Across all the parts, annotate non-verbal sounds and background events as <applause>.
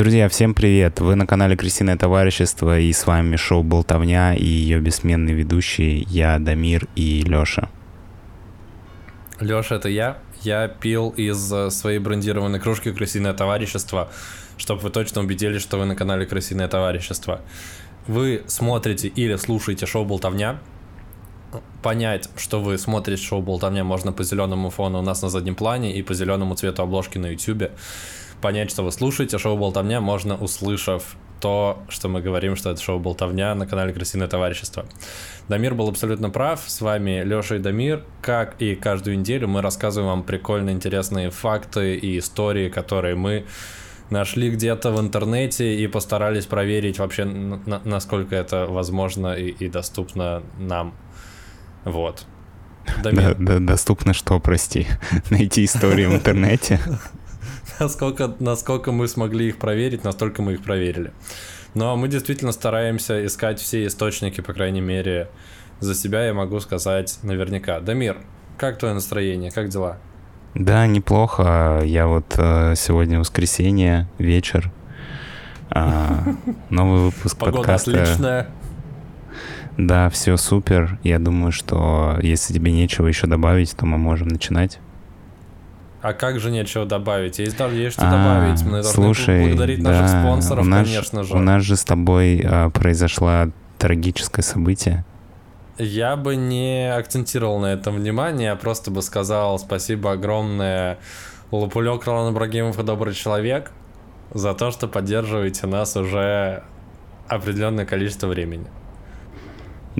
Друзья, всем привет! Вы на канале Крестиное товарищество и с вами шоу «Болтовня» и ее бессменные ведущие я, Дамир и Лёша. Лёша, это я. Я пил из э, своей брендированной кружки «Крысиное товарищество», чтобы вы точно убедились, что вы на канале «Крысиное товарищество». Вы смотрите или слушаете шоу «Болтовня», понять, что вы смотрите шоу «Болтовня» можно по зеленому фону у нас на заднем плане и по зеленому цвету обложки на YouTube понять, что вы слушаете шоу «Болтовня», можно, услышав то, что мы говорим, что это шоу «Болтовня» на канале «Крысиное товарищество». Дамир был абсолютно прав. С вами Леша и Дамир. Как и каждую неделю мы рассказываем вам прикольно интересные факты и истории, которые мы нашли где-то в интернете и постарались проверить вообще, насколько это возможно и, и доступно нам. Вот. Дамир. Да, да, доступно что, прости? <laughs> Найти истории в интернете? Насколько, насколько мы смогли их проверить, настолько мы их проверили. Но мы действительно стараемся искать все источники, по крайней мере, за себя я могу сказать наверняка. Дамир, как твое настроение, как дела? Да, неплохо. Я вот э, сегодня воскресенье, вечер. Э, <laughs> новый выпуск Погода подкаста. отличная. Да, все супер. Я думаю, что если тебе нечего еще добавить, то мы можем начинать. А как же нечего добавить? Есть, есть что а, добавить. Мы слушай, благодарить да, наших спонсоров, у нас, конечно же. У нас же с тобой а, произошло трагическое событие. Я бы не акцентировал на этом внимание, я просто бы сказал спасибо огромное Лапулек Ролан Ибрагимов и Добрый Человек за то, что поддерживаете нас уже определенное количество времени.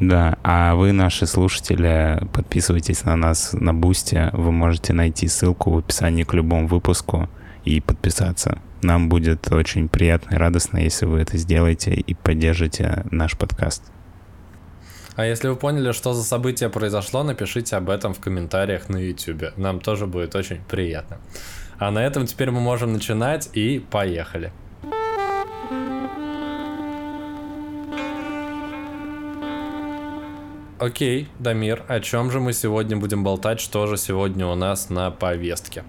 Да, а вы, наши слушатели, подписывайтесь на нас на Бусте. Вы можете найти ссылку в описании к любому выпуску и подписаться. Нам будет очень приятно и радостно, если вы это сделаете и поддержите наш подкаст. А если вы поняли, что за событие произошло, напишите об этом в комментариях на YouTube. Нам тоже будет очень приятно. А на этом теперь мы можем начинать и поехали. Окей, Дамир, о чем же мы сегодня будем болтать? Что же сегодня у нас на повестке?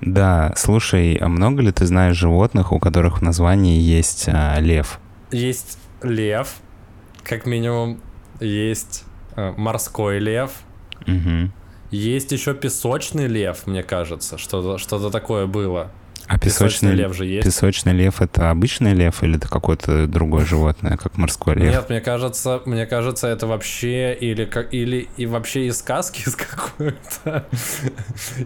Да, слушай, а много ли ты знаешь животных, у которых в названии есть а, лев? Есть лев, как минимум, есть а, морской лев. Угу. Есть еще песочный лев, мне кажется, что-то что такое было. А песочный, песочный лев же есть? Песочный лев это обычный лев или это какое-то другое животное, как морской лев? Нет, мне кажется, мне кажется, это вообще или или и вообще из сказки <laughs> из какой-то,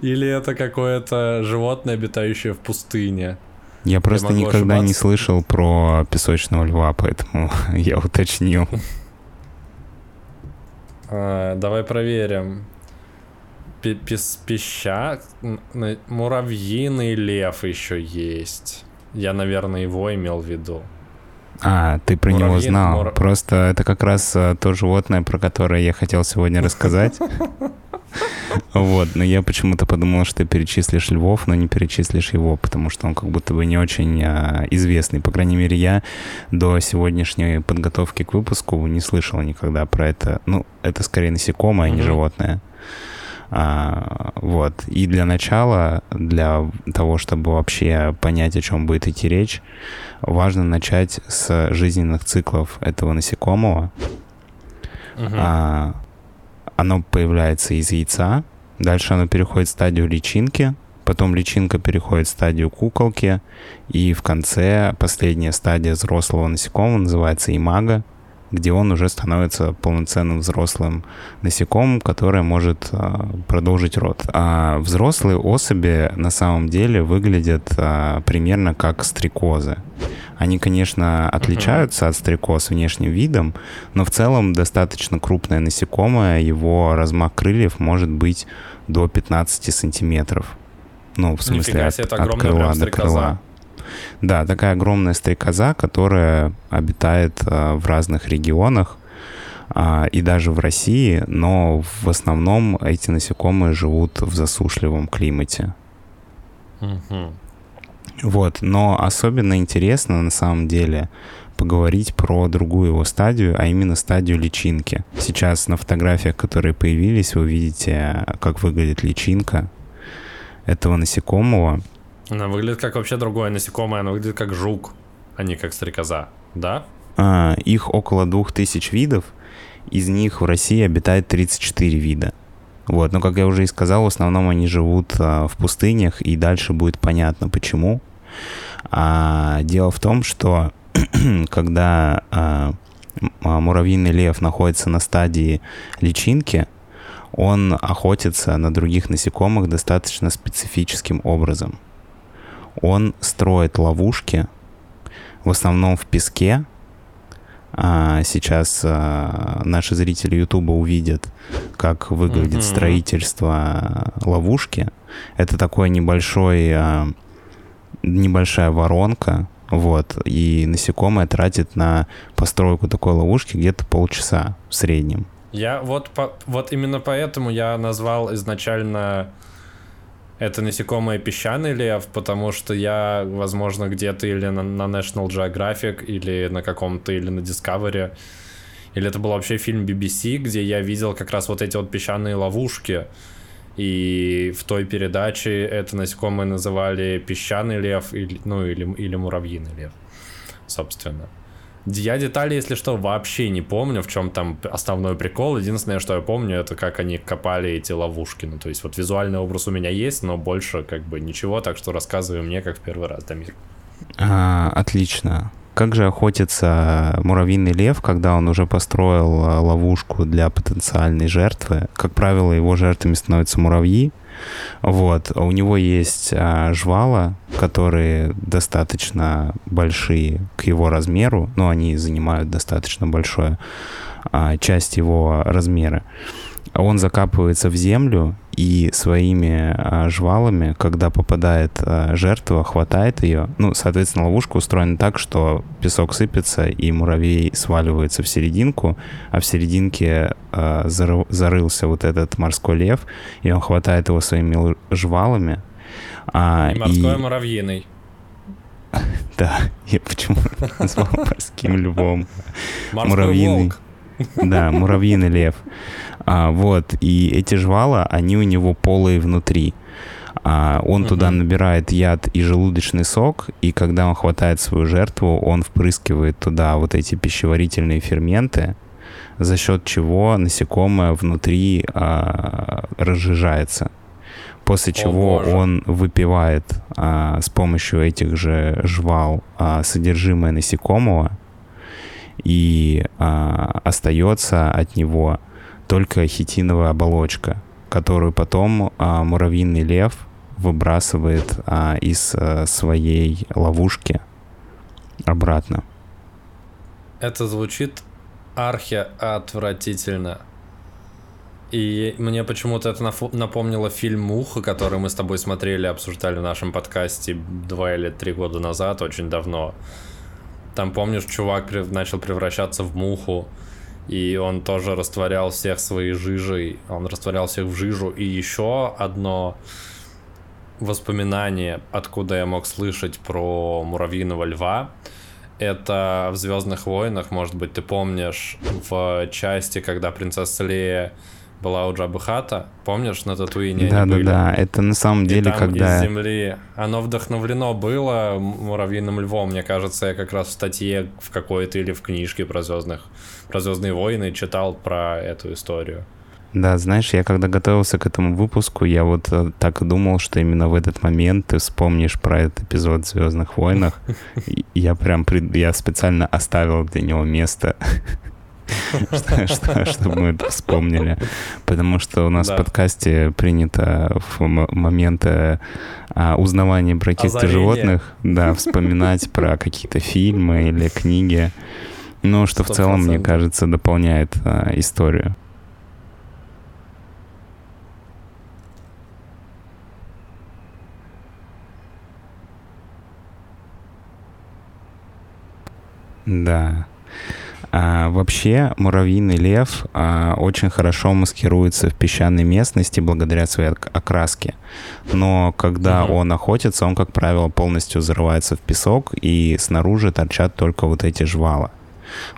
или это какое-то животное, обитающее в пустыне. Я просто я никогда ошибаться. не слышал про песочного льва, поэтому <laughs> я уточнил. А, давай проверим пища, муравьиный лев еще есть. Я, наверное, его имел в виду. А, ты про Муравьин, него знал. Мур... Просто это как раз а, то животное, про которое я хотел сегодня рассказать. <laughs> Вот, но я почему-то подумал, что ты перечислишь львов, но не перечислишь его, потому что он как будто бы не очень а, известный. По крайней мере, я до сегодняшней подготовки к выпуску не слышал никогда про это. Ну, это скорее насекомое, а не животное. А, вот. И для начала, для того, чтобы вообще понять, о чем будет идти речь, важно начать с жизненных циклов этого насекомого. Угу. А, оно появляется из яйца, дальше оно переходит в стадию личинки, потом личинка переходит в стадию куколки, и в конце последняя стадия взрослого насекомого называется имага, где он уже становится полноценным взрослым насекомым, которое может а, продолжить род. А взрослые особи на самом деле выглядят а, примерно как стрекозы. Они, конечно, отличаются от стрекоз внешним видом, но в целом достаточно крупное насекомое, его размах крыльев может быть до 15 сантиметров. Ну, в смысле, от, от крыла до крыла. Да, такая огромная стрекоза, которая обитает а, в разных регионах а, и даже в России, но в основном эти насекомые живут в засушливом климате. Угу. Вот, но особенно интересно на самом деле поговорить про другую его стадию, а именно стадию личинки. Сейчас на фотографиях, которые появились, вы видите, как выглядит личинка этого насекомого. Она выглядит как вообще другое насекомое, она выглядит как жук, а не как стрекоза, да? А, их около двух тысяч видов, из них в России обитает 34 вида. Вот, но как я уже и сказал, в основном они живут а, в пустынях, и дальше будет понятно почему. А, дело в том, что <clears throat> когда а, а, муравьиный лев находится на стадии личинки, он охотится на других насекомых достаточно специфическим образом. Он строит ловушки, в основном в песке. А сейчас а, наши зрители Ютуба увидят, как выглядит mm-hmm. строительство ловушки. Это такой небольшой, а, небольшая воронка, вот, и насекомое тратит на постройку такой ловушки где-то полчаса в среднем. Я вот, по, вот именно поэтому я назвал изначально это насекомое песчаный лев, потому что я, возможно, где-то или на, на National Geographic, или на каком-то, или на Discovery, или это был вообще фильм BBC, где я видел как раз вот эти вот песчаные ловушки. И в той передаче это насекомое называли песчаный лев, или, ну или, или муравьиный лев, собственно. Я детали, если что, вообще не помню, в чем там основной прикол. Единственное, что я помню, это как они копали эти ловушки. Ну, то есть вот визуальный образ у меня есть, но больше как бы ничего, так что рассказываю мне как в первый раз, Дамир. А, отлично. Как же охотится муравьиный лев, когда он уже построил а, ловушку для потенциальной жертвы? Как правило, его жертвами становятся муравьи. Вот. У него есть а, жвала, которые достаточно большие к его размеру, но они занимают достаточно большую а, часть его размера. Он закапывается в землю и своими а, жвалами, когда попадает а, жертва, хватает ее. Ну, соответственно, ловушка устроена так, что песок сыпется, и муравей сваливается в серединку, а в серединке а, зары, зарылся вот этот морской лев, и он хватает его своими жвалами. А, и морской и... муравьиный. <laughs> Да, я почему <laughs> назвал морским львом? Муравьиный. Да, муравьиный лев. А, вот, и эти жвала, они у него полые внутри. А, он угу. туда набирает яд и желудочный сок, и когда он хватает свою жертву, он впрыскивает туда вот эти пищеварительные ферменты, за счет чего насекомое внутри а, разжижается. После чего О, он выпивает а, с помощью этих же жвал а, содержимое насекомого, и а, остается от него только хитиновая оболочка, которую потом а, муравьиный лев выбрасывает а, из а, своей ловушки обратно. Это звучит архи отвратительно. И мне почему-то это напомнило фильм «Муха», который мы с тобой смотрели, обсуждали в нашем подкасте два или три года назад, очень давно. Там, помнишь, чувак начал превращаться в муху, и он тоже растворял всех своей жижей, он растворял всех в жижу. И еще одно воспоминание, откуда я мог слышать про муравьиного льва, это в Звездных войнах, может быть, ты помнишь, в части, когда принцесса Лея была у Джабы Хата, помнишь, на Татуине Да, да, да, это на самом деле, там когда... из земли, оно вдохновлено было муравьиным львом, мне кажется, я как раз в статье в какой-то или в книжке про звездных, про Звездные войны читал про эту историю. Да, знаешь, я когда готовился к этому выпуску, я вот э, так и думал, что именно в этот момент ты вспомнишь про этот эпизод в Звездных войнах. <laughs> Я прям я специально оставил для него место <laughs> <laughs> чтобы мы это вспомнили. Потому что у нас в подкасте принято в моменты а, узнавания про каких-то животных, да, вспоминать про какие-то фильмы или книги. Ну, что в целом, мне кажется, дополняет а, историю. Да. А, вообще муравьиный лев а, очень хорошо маскируется в песчаной местности благодаря своей окраске. Но когда угу. он охотится, он, как правило, полностью зарывается в песок, и снаружи торчат только вот эти жвала.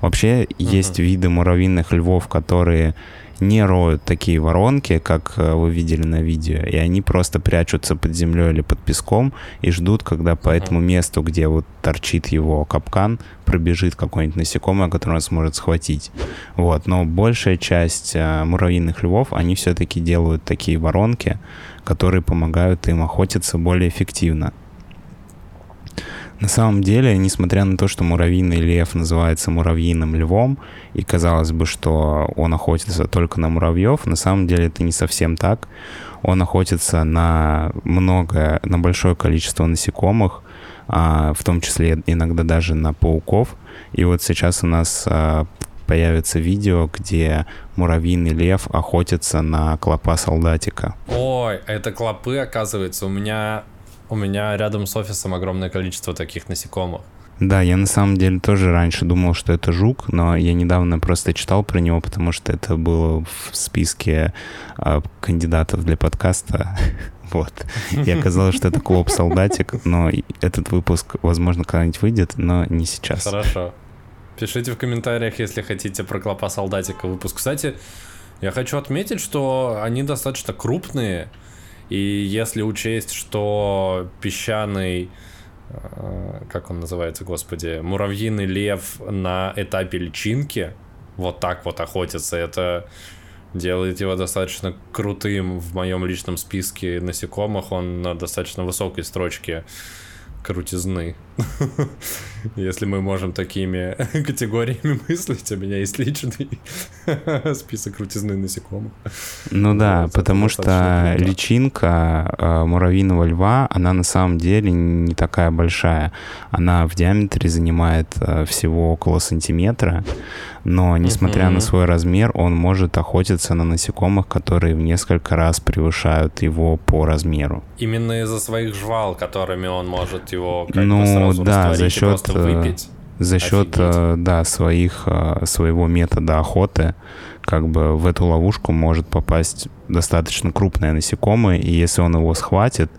Вообще uh-huh. есть виды муравьиных львов, которые не роют такие воронки, как э, вы видели на видео, и они просто прячутся под землей или под песком и ждут, когда по этому месту, где вот торчит его капкан, пробежит какое-нибудь насекомое, которое он сможет схватить. Вот. Но большая часть э, муравьиных львов, они все-таки делают такие воронки, которые помогают им охотиться более эффективно. На самом деле, несмотря на то, что муравьиный лев называется муравьиным львом, и казалось бы, что он охотится только на муравьев, на самом деле это не совсем так. Он охотится на много, на большое количество насекомых, а, в том числе иногда даже на пауков. И вот сейчас у нас а, появится видео, где муравьиный лев охотится на клопа солдатика. Ой, это клопы, оказывается. У меня у меня рядом с офисом огромное количество таких насекомых. Да, я на самом деле тоже раньше думал, что это жук, но я недавно просто читал про него, потому что это было в списке э, кандидатов для подкаста. <laughs> вот. И оказалось, что это клоп-солдатик, но этот выпуск, возможно, когда-нибудь выйдет, но не сейчас. Хорошо. Пишите в комментариях, если хотите про клопа-солдатика выпуск. Кстати, я хочу отметить, что они достаточно крупные, и если учесть, что песчаный э, как он называется, господи, муравьиный лев на этапе личинки вот так вот охотится, это делает его достаточно крутым в моем личном списке насекомых, он на достаточно высокой строчке крутизны. Если мы можем такими <laughs> категориями мыслить, у меня есть личный <laughs> список крутизны насекомых. Ну да, вот, потому что личинка э, муравьиного льва, она на самом деле не такая большая. Она в диаметре занимает э, всего около сантиметра, но несмотря на свой размер, он может охотиться на насекомых, которые в несколько раз превышают его по размеру. Именно из-за своих жвал, которыми он может его как ну, бы сразу да, за счет, э, выпить. За счет, Офигеть. Э, да, своих, э, своего метода охоты, как бы в эту ловушку может попасть достаточно крупное насекомое, и если он его схватит,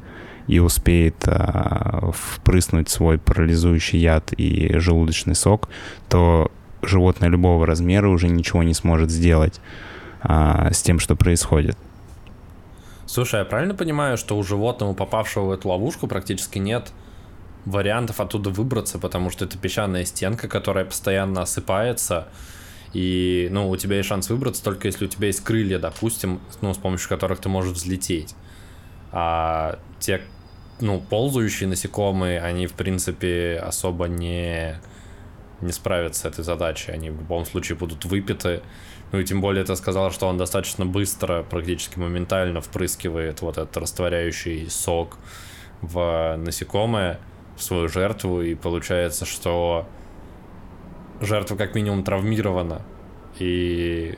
и успеет а, впрыснуть свой парализующий яд и желудочный сок, то животное любого размера уже ничего не сможет сделать а, с тем, что происходит. Слушай, я правильно понимаю, что у животного, попавшего в эту ловушку, практически нет вариантов оттуда выбраться, потому что это песчаная стенка, которая постоянно осыпается, и, ну, у тебя есть шанс выбраться только если у тебя есть крылья, допустим, ну, с помощью которых ты можешь взлететь. А те, ну, ползающие насекомые, они, в принципе, особо не не справятся с этой задачей. Они в любом случае будут выпиты. Ну и тем более ты сказал, что он достаточно быстро, практически моментально впрыскивает вот этот растворяющий сок в насекомое, свою жертву, и получается, что жертва как минимум травмирована, и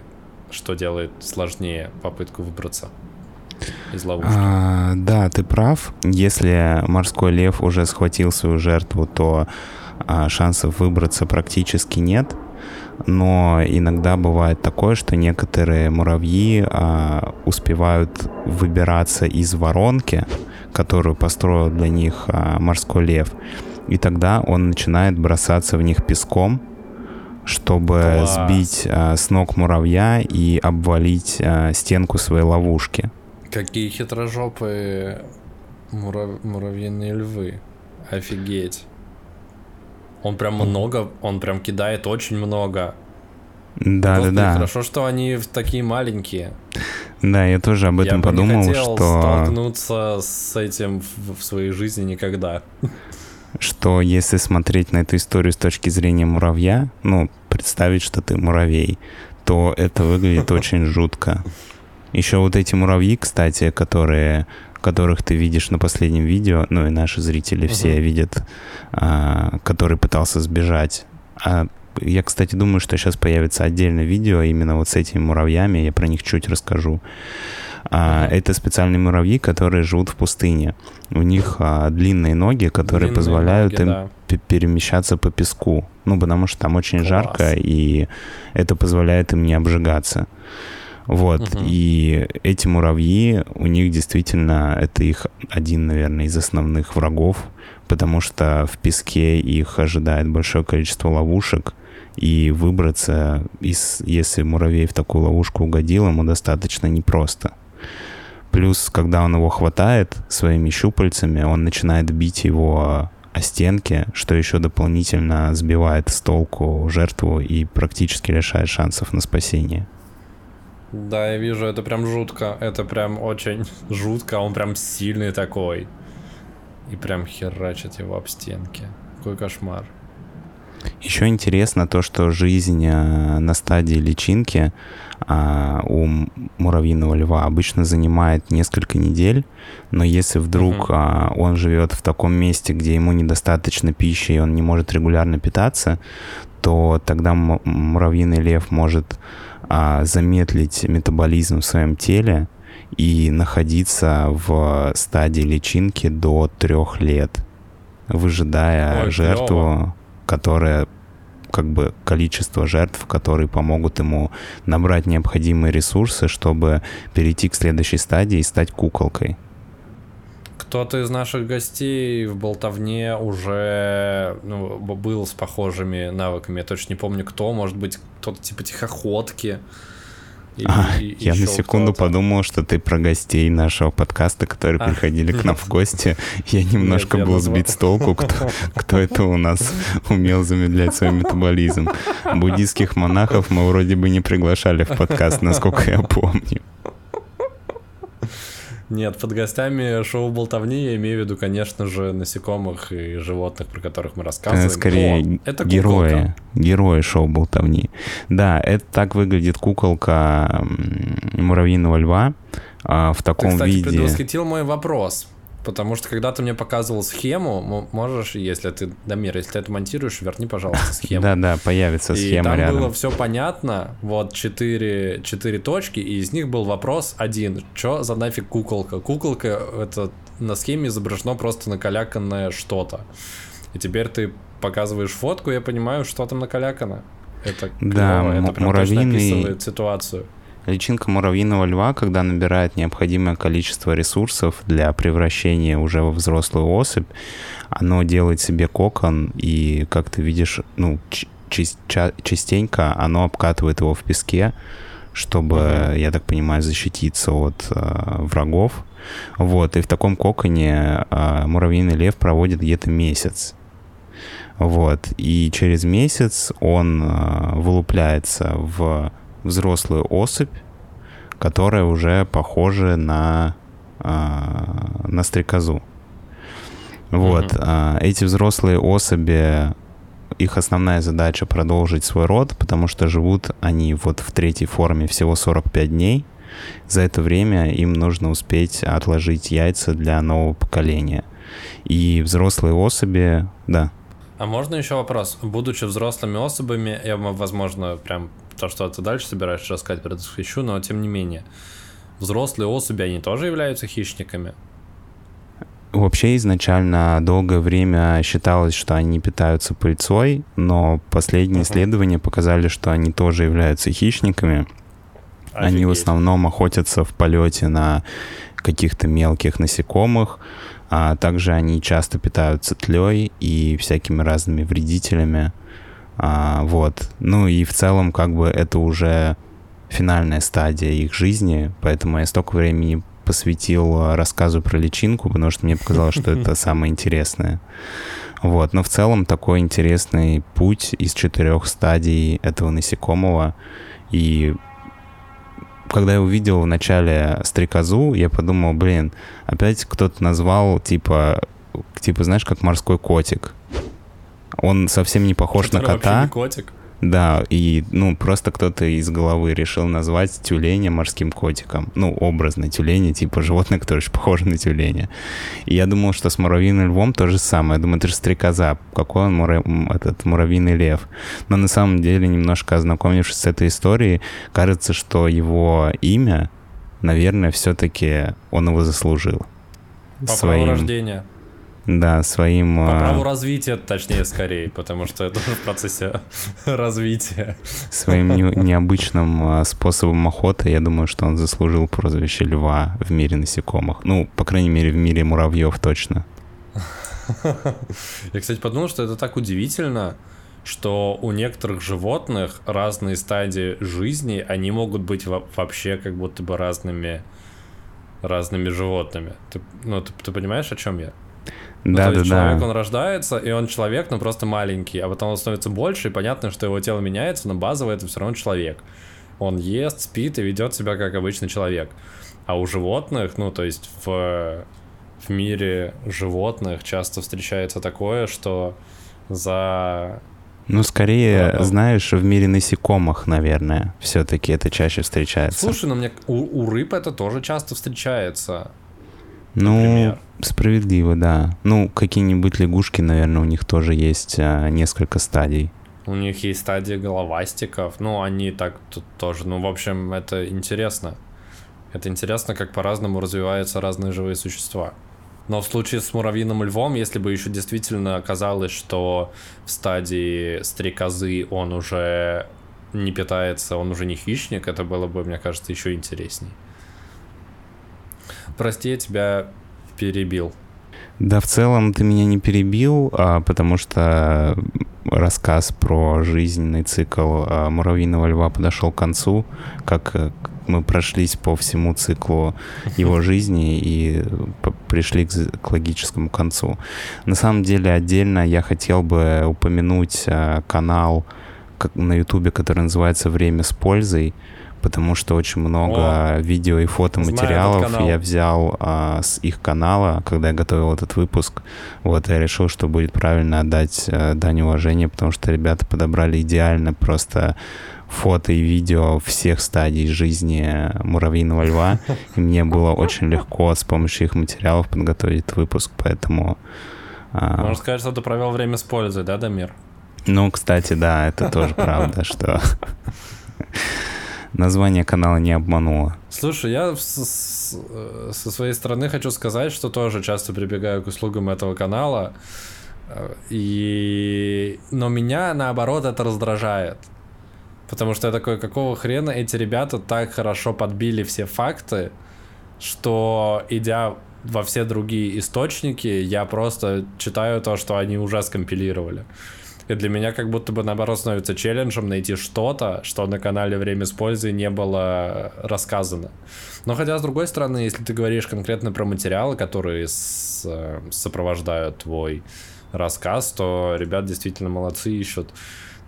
что делает сложнее попытку выбраться из ловушки. А, да, ты прав. Если морской лев уже схватил свою жертву, то а шансов выбраться практически нет. Но иногда бывает такое, что некоторые муравьи а, успевают выбираться из воронки, которую построил для них а, морской лев. И тогда он начинает бросаться в них песком, чтобы Класс. сбить а, с ног муравья и обвалить а, стенку своей ловушки. Какие хитрожопые мурав... муравьиные львы. Офигеть. Он прям много, он прям кидает очень много. Да, Господи, да, да. Хорошо, что они такие маленькие. Да, я тоже об этом я подумал, бы не хотел что столкнуться с этим в, в своей жизни никогда. Что если смотреть на эту историю с точки зрения муравья, ну, представить, что ты муравей, то это выглядит <laughs> очень жутко. Еще вот эти муравьи, кстати, которые которых ты видишь на последнем видео, ну и наши зрители uh-huh. все видят, а, который пытался сбежать. А я, кстати, думаю, что сейчас появится отдельное видео именно вот с этими муравьями, я про них чуть расскажу. А. Это специальные муравьи, которые живут в пустыне. У них а, длинные ноги, которые длинные позволяют ноги, им да. перемещаться по песку. Ну, потому что там очень Класс. жарко, и это позволяет им не обжигаться. Вот, угу. и эти муравьи, у них действительно, это их один, наверное, из основных врагов, потому что в песке их ожидает большое количество ловушек, И выбраться, из, если муравей в такую ловушку угодил, ему достаточно непросто. Плюс, когда он его хватает своими щупальцами, он начинает бить его о стенки, что еще дополнительно сбивает с толку жертву и практически лишает шансов на спасение. Да, я вижу, это прям жутко. Это прям очень <laughs> жутко. Он прям сильный такой. И прям херачит его об стенки. Какой кошмар. Еще интересно то, что жизнь э, на стадии личинки а, у муравьиного льва обычно занимает несколько недель, но если вдруг uh-huh. он живет в таком месте, где ему недостаточно пищи и он не может регулярно питаться, то тогда муравьиный лев может а, замедлить метаболизм в своем теле и находиться в стадии личинки до трех лет, выжидая Ой, жертву, клево. которая как бы количество жертв, которые помогут ему набрать необходимые ресурсы, чтобы перейти к следующей стадии и стать куколкой. Кто-то из наших гостей в болтовне уже ну, был с похожими навыками. Я точно не помню, кто. Может быть, кто-то типа тихоходки. Или, а, и, я на секунду подумал, что ты про гостей нашего подкаста, которые а, приходили к нам в гости. <laughs> Я немножко нет, был я сбит с толку, кто, кто это у нас умел замедлять свой метаболизм. Буддийских монахов мы вроде бы не приглашали в подкаст, насколько я помню. Нет, под гостями шоу «Болтовни» я имею в виду, конечно же, насекомых и животных, про которых мы рассказываем. Это скорее О, это герои, куколка. герои шоу «Болтовни». Да, это так выглядит куколка муравьиного льва а, в таком Ты, кстати, виде. Ты предвосхитил мой вопрос. Потому что когда ты мне показывал схему, можешь, если ты, Дамир, если ты это монтируешь, верни, пожалуйста, схему. Да-да, появится схема и там рядом. было все понятно, вот четыре, четыре точки, и из них был вопрос один. Что за нафиг куколка? Куколка, это на схеме изображено просто накаляканное что-то. И теперь ты показываешь фотку, я понимаю, что там накалякано. Это клево, да, это прям муравьиный... ситуацию. Личинка муравьиного льва, когда набирает необходимое количество ресурсов для превращения уже во взрослую особь, оно делает себе кокон, и, как ты видишь, ну, частенько оно обкатывает его в песке, чтобы, uh-huh. я так понимаю, защититься от э, врагов. Вот, и в таком коконе э, муравьиный лев проводит где-то месяц. Вот, и через месяц он э, вылупляется в взрослую особь, которая уже похожа на, а, на стрекозу. Вот. А, эти взрослые особи, их основная задача продолжить свой род, потому что живут они вот в третьей форме всего 45 дней. За это время им нужно успеть отложить яйца для нового поколения. И взрослые особи, да. А можно еще вопрос? Будучи взрослыми особами, я, возможно, прям то, что ты дальше собираешься рассказать про эту но тем не менее. Взрослые особи, они тоже являются хищниками? Вообще изначально долгое время считалось, что они питаются пыльцой, но последние uh-huh. исследования показали, что они тоже являются хищниками. Офигеть. Они в основном охотятся в полете на каких-то мелких насекомых, а также они часто питаются тлей и всякими разными вредителями. А, вот. Ну и в целом как бы это уже финальная стадия их жизни, поэтому я столько времени посвятил рассказу про личинку, потому что мне показалось, что это <laughs> самое интересное. Вот, но в целом такой интересный путь из четырех стадий этого насекомого. И когда я увидел в начале стрекозу, я подумал, блин, опять кто-то назвал типа, типа, знаешь, как морской котик. Он совсем не похож на кота. Не котик. Да, и, ну, просто кто-то из головы решил назвать тюленя морским котиком. Ну, образно тюленя, типа животное, которое очень похоже на тюленя. И я думал, что с муравьиным львом то же самое. Я думаю, это же стрекоза. Какой он мура... этот муравьиный лев? Но на самом деле, немножко ознакомившись с этой историей, кажется, что его имя, наверное, все-таки он его заслужил. По своим... праву рождения. Да, своим... По а, праву развития, точнее, скорее, потому что это в процессе <laughs> развития. Своим не, необычным а, способом охоты, я думаю, что он заслужил прозвище льва в мире насекомых. Ну, по крайней мере, в мире муравьев точно. <laughs> Я, кстати, подумал, что это так удивительно, что у некоторых животных разные стадии жизни, они могут быть вообще как будто бы разными разными животными. Ты, ну, ты, ты понимаешь, о чем я? Ну, да, да, человек, да. он рождается, и он человек, но просто маленький, а потом он становится больше, и понятно, что его тело меняется, но базово это все равно человек. Он ест, спит и ведет себя как обычный человек. А у животных, ну, то есть в, в мире животных часто встречается такое, что за ну, скорее, да, знаешь, в мире насекомых, наверное, все-таки это чаще встречается. Слушай, ну мне у, у рыб это тоже часто встречается. Ну, например. Справедливо, да. Ну, какие-нибудь лягушки, наверное, у них тоже есть а, несколько стадий. У них есть стадии головастиков. Ну, они так тут тоже. Ну, в общем, это интересно. Это интересно, как по-разному развиваются разные живые существа. Но в случае с муравьиным львом, если бы еще действительно оказалось, что в стадии стрекозы он уже не питается, он уже не хищник, это было бы, мне кажется, еще интересней. Прости, я тебя перебил. Да, в целом ты меня не перебил, а, потому что рассказ про жизненный цикл а, муравьиного льва подошел к концу, как э, мы прошлись по всему циклу его <laughs> жизни и пришли к, к логическому концу. На самом деле отдельно я хотел бы упомянуть а, канал на ютубе, который называется «Время с пользой», потому что очень много О, видео и фотоматериалов я взял а, с их канала, когда я готовил этот выпуск. Вот, я решил, что будет правильно отдать а, дань уважения, потому что ребята подобрали идеально просто фото и видео всех стадий жизни муравьиного льва, <laughs> и мне было очень легко с помощью их материалов подготовить этот выпуск, поэтому... А... Можно сказать, что ты провел время с пользой, да, Дамир? Ну, кстати, да, это тоже правда, что <laughs> название канала не обмануло. Слушай, я с, э, со своей стороны хочу сказать, что тоже часто прибегаю к услугам этого канала. Э, и... Но меня, наоборот, это раздражает. Потому что я такой, какого хрена эти ребята так хорошо подбили все факты, что идя во все другие источники, я просто читаю то, что они уже скомпилировали. И для меня как будто бы наоборот становится челленджем найти что-то, что на канале «Время с пользой» не было рассказано. Но хотя, с другой стороны, если ты говоришь конкретно про материалы, которые с, э, сопровождают твой рассказ, то ребят действительно молодцы, ищут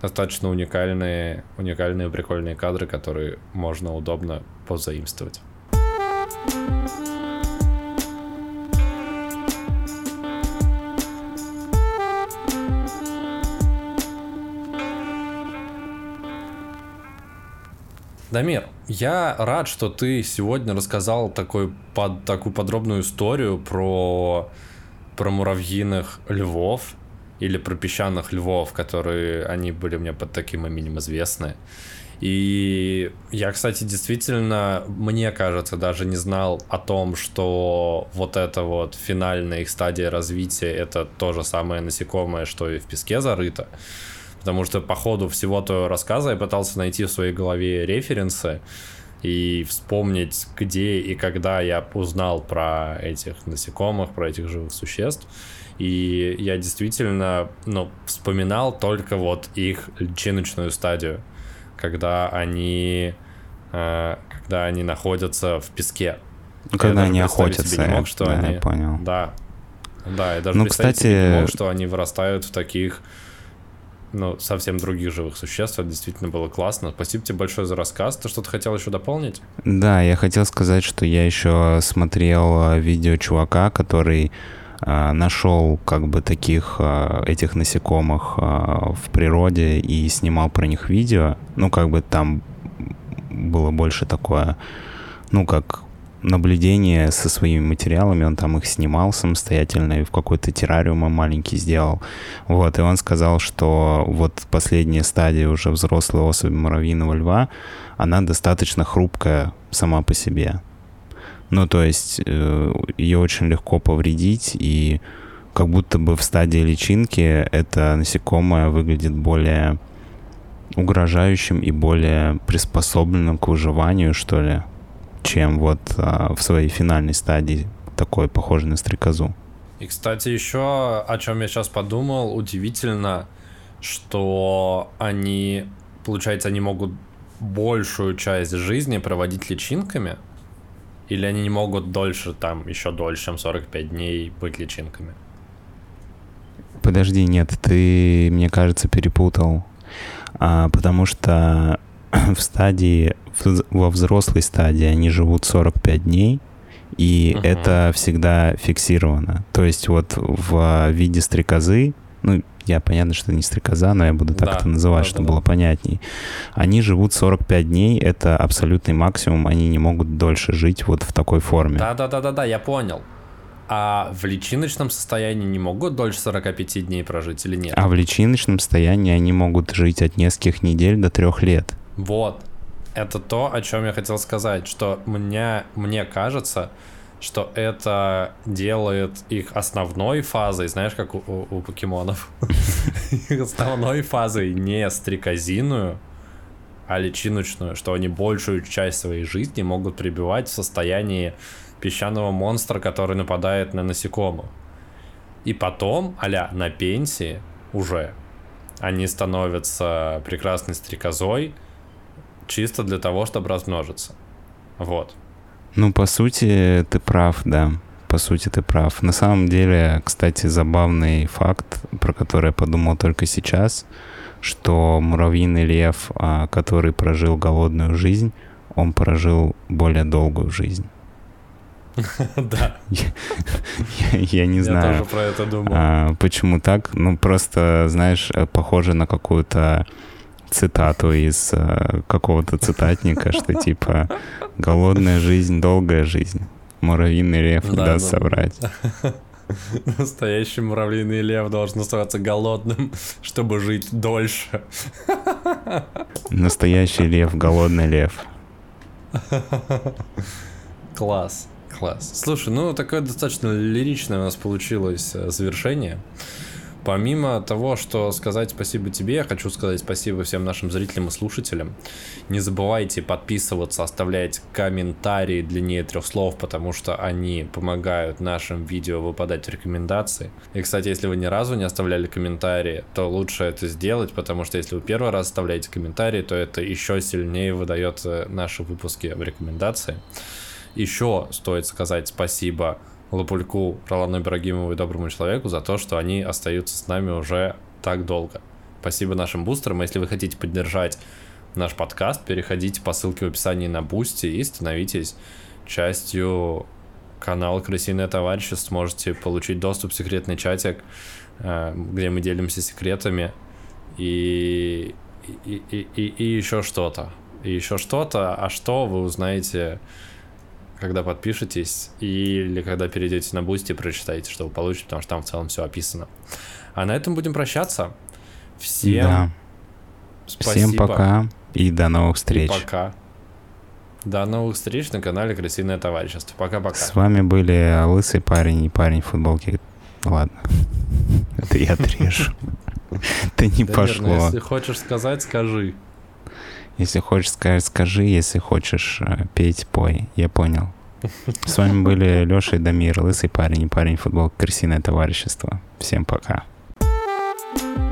достаточно уникальные, уникальные прикольные кадры, которые можно удобно позаимствовать. Дамир, я рад, что ты сегодня рассказал такой, под, такую подробную историю про, про муравьиных львов или про песчаных львов, которые они были мне под таким именем известны. И я, кстати, действительно, мне кажется, даже не знал о том, что вот эта вот финальная их стадия развития это то же самое насекомое, что и в песке зарыто потому что по ходу всего твоего рассказа я пытался найти в своей голове референсы и вспомнить, где и когда я узнал про этих насекомых, про этих живых существ. И я действительно, ну, вспоминал только вот их личиночную стадию, когда они, э, когда они находятся в песке. Ну, когда они охотятся, не мог, что да, они... я понял. Да, да, и даже ну, кстати... не мог, что они вырастают в таких ну, совсем других живых существ. Это действительно было классно. Спасибо тебе большое за рассказ. Ты что-то хотел еще дополнить? Да, я хотел сказать, что я еще смотрел а, видео чувака, который э, нашел как бы таких э, этих насекомых в природе и снимал про них видео. Ну, как бы там было больше такое, ну, как наблюдение со своими материалами, он там их снимал самостоятельно и в какой-то террариум маленький сделал. Вот, и он сказал, что вот последняя стадия уже взрослой особи муравьиного льва, она достаточно хрупкая сама по себе. Ну, то есть э, ее очень легко повредить, и как будто бы в стадии личинки это насекомое выглядит более угрожающим и более приспособленным к выживанию, что ли чем вот а, в своей финальной стадии такой похожий на стрекозу. И, кстати, еще о чем я сейчас подумал, удивительно, что они, получается, они могут большую часть жизни проводить личинками, или они не могут дольше, там, еще дольше, чем 45 дней быть личинками? Подожди, нет, ты, мне кажется, перепутал. А, потому что <clears throat> в стадии, во взрослой стадии они живут 45 дней, и uh-huh. это всегда фиксировано. То есть вот в виде стрекозы, ну, я понятно, что не стрекоза, но я буду так да, это называть, да, чтобы да, было понятней. Они живут 45 дней, это абсолютный максимум, они не могут дольше жить вот в такой форме. Да-да-да-да, я понял. А в личиночном состоянии не могут дольше 45 дней прожить или нет? А в личиночном состоянии они могут жить от нескольких недель до трех лет. Вот. Это то, о чем я хотел сказать, что мне, мне кажется, что это делает их основной фазой, знаешь, как у, у, у покемонов, <laughs> основной фазой не стрекозиную, а личиночную, что они большую часть своей жизни могут пребывать в состоянии песчаного монстра, который нападает на насекомых. И потом, аля, на пенсии уже они становятся прекрасной стрекозой чисто для того, чтобы размножиться. Вот. Ну, по сути, ты прав, да. По сути, ты прав. На самом деле, кстати, забавный факт, про который я подумал только сейчас, что муравьиный лев, а, который прожил голодную жизнь, он прожил более долгую жизнь. <laughs> Да. Я не знаю. Я тоже про это думал. А, почему так? Ну, просто, знаешь, э, похоже на какую-то цитату из э, какого-то цитатника, что типа «голодная жизнь, долгая жизнь». Муравьиный лев да, даст да. соврать. <laughs> Настоящий муравьиный лев должен оставаться голодным, чтобы жить дольше. Настоящий лев, голодный лев. Класс. Класс. Слушай, ну такое достаточно лиричное у нас получилось э, завершение. Помимо того, что сказать спасибо тебе, я хочу сказать спасибо всем нашим зрителям и слушателям. Не забывайте подписываться, оставлять комментарии длиннее трех слов, потому что они помогают нашим видео выпадать в рекомендации. И, кстати, если вы ни разу не оставляли комментарии, то лучше это сделать, потому что если вы первый раз оставляете комментарии, то это еще сильнее выдает э, наши выпуски в рекомендации. Еще стоит сказать спасибо Лапульку, Ролану Ибрагимову и Доброму Человеку за то, что они остаются с нами уже так долго. Спасибо нашим бустерам. Если вы хотите поддержать наш подкаст, переходите по ссылке в описании на Boosty и становитесь частью канала Крысиное товарищество. Сможете получить доступ в секретный чатик, э, где мы делимся секретами и, и, и, и, и еще что-то. И еще что-то, а что вы узнаете когда подпишетесь или когда перейдете на Boosty, прочитаете, что вы получите, потому что там в целом все описано. А на этом будем прощаться. Всем да. спасибо. Всем пока и до новых встреч. И пока. До новых встреч на канале Крысиное товарищество. Пока-пока. С вами были лысый парень и парень в футболке. Ладно. <laughs> Это я отрежу. <laughs> Это не пошло. Если хочешь сказать, скажи. Если хочешь сказать, скажи. Если хочешь э, петь, пой. Я понял. С вами были Леша и Дамир, лысый парень и парень футбол крысиное товарищество. Всем пока. thank you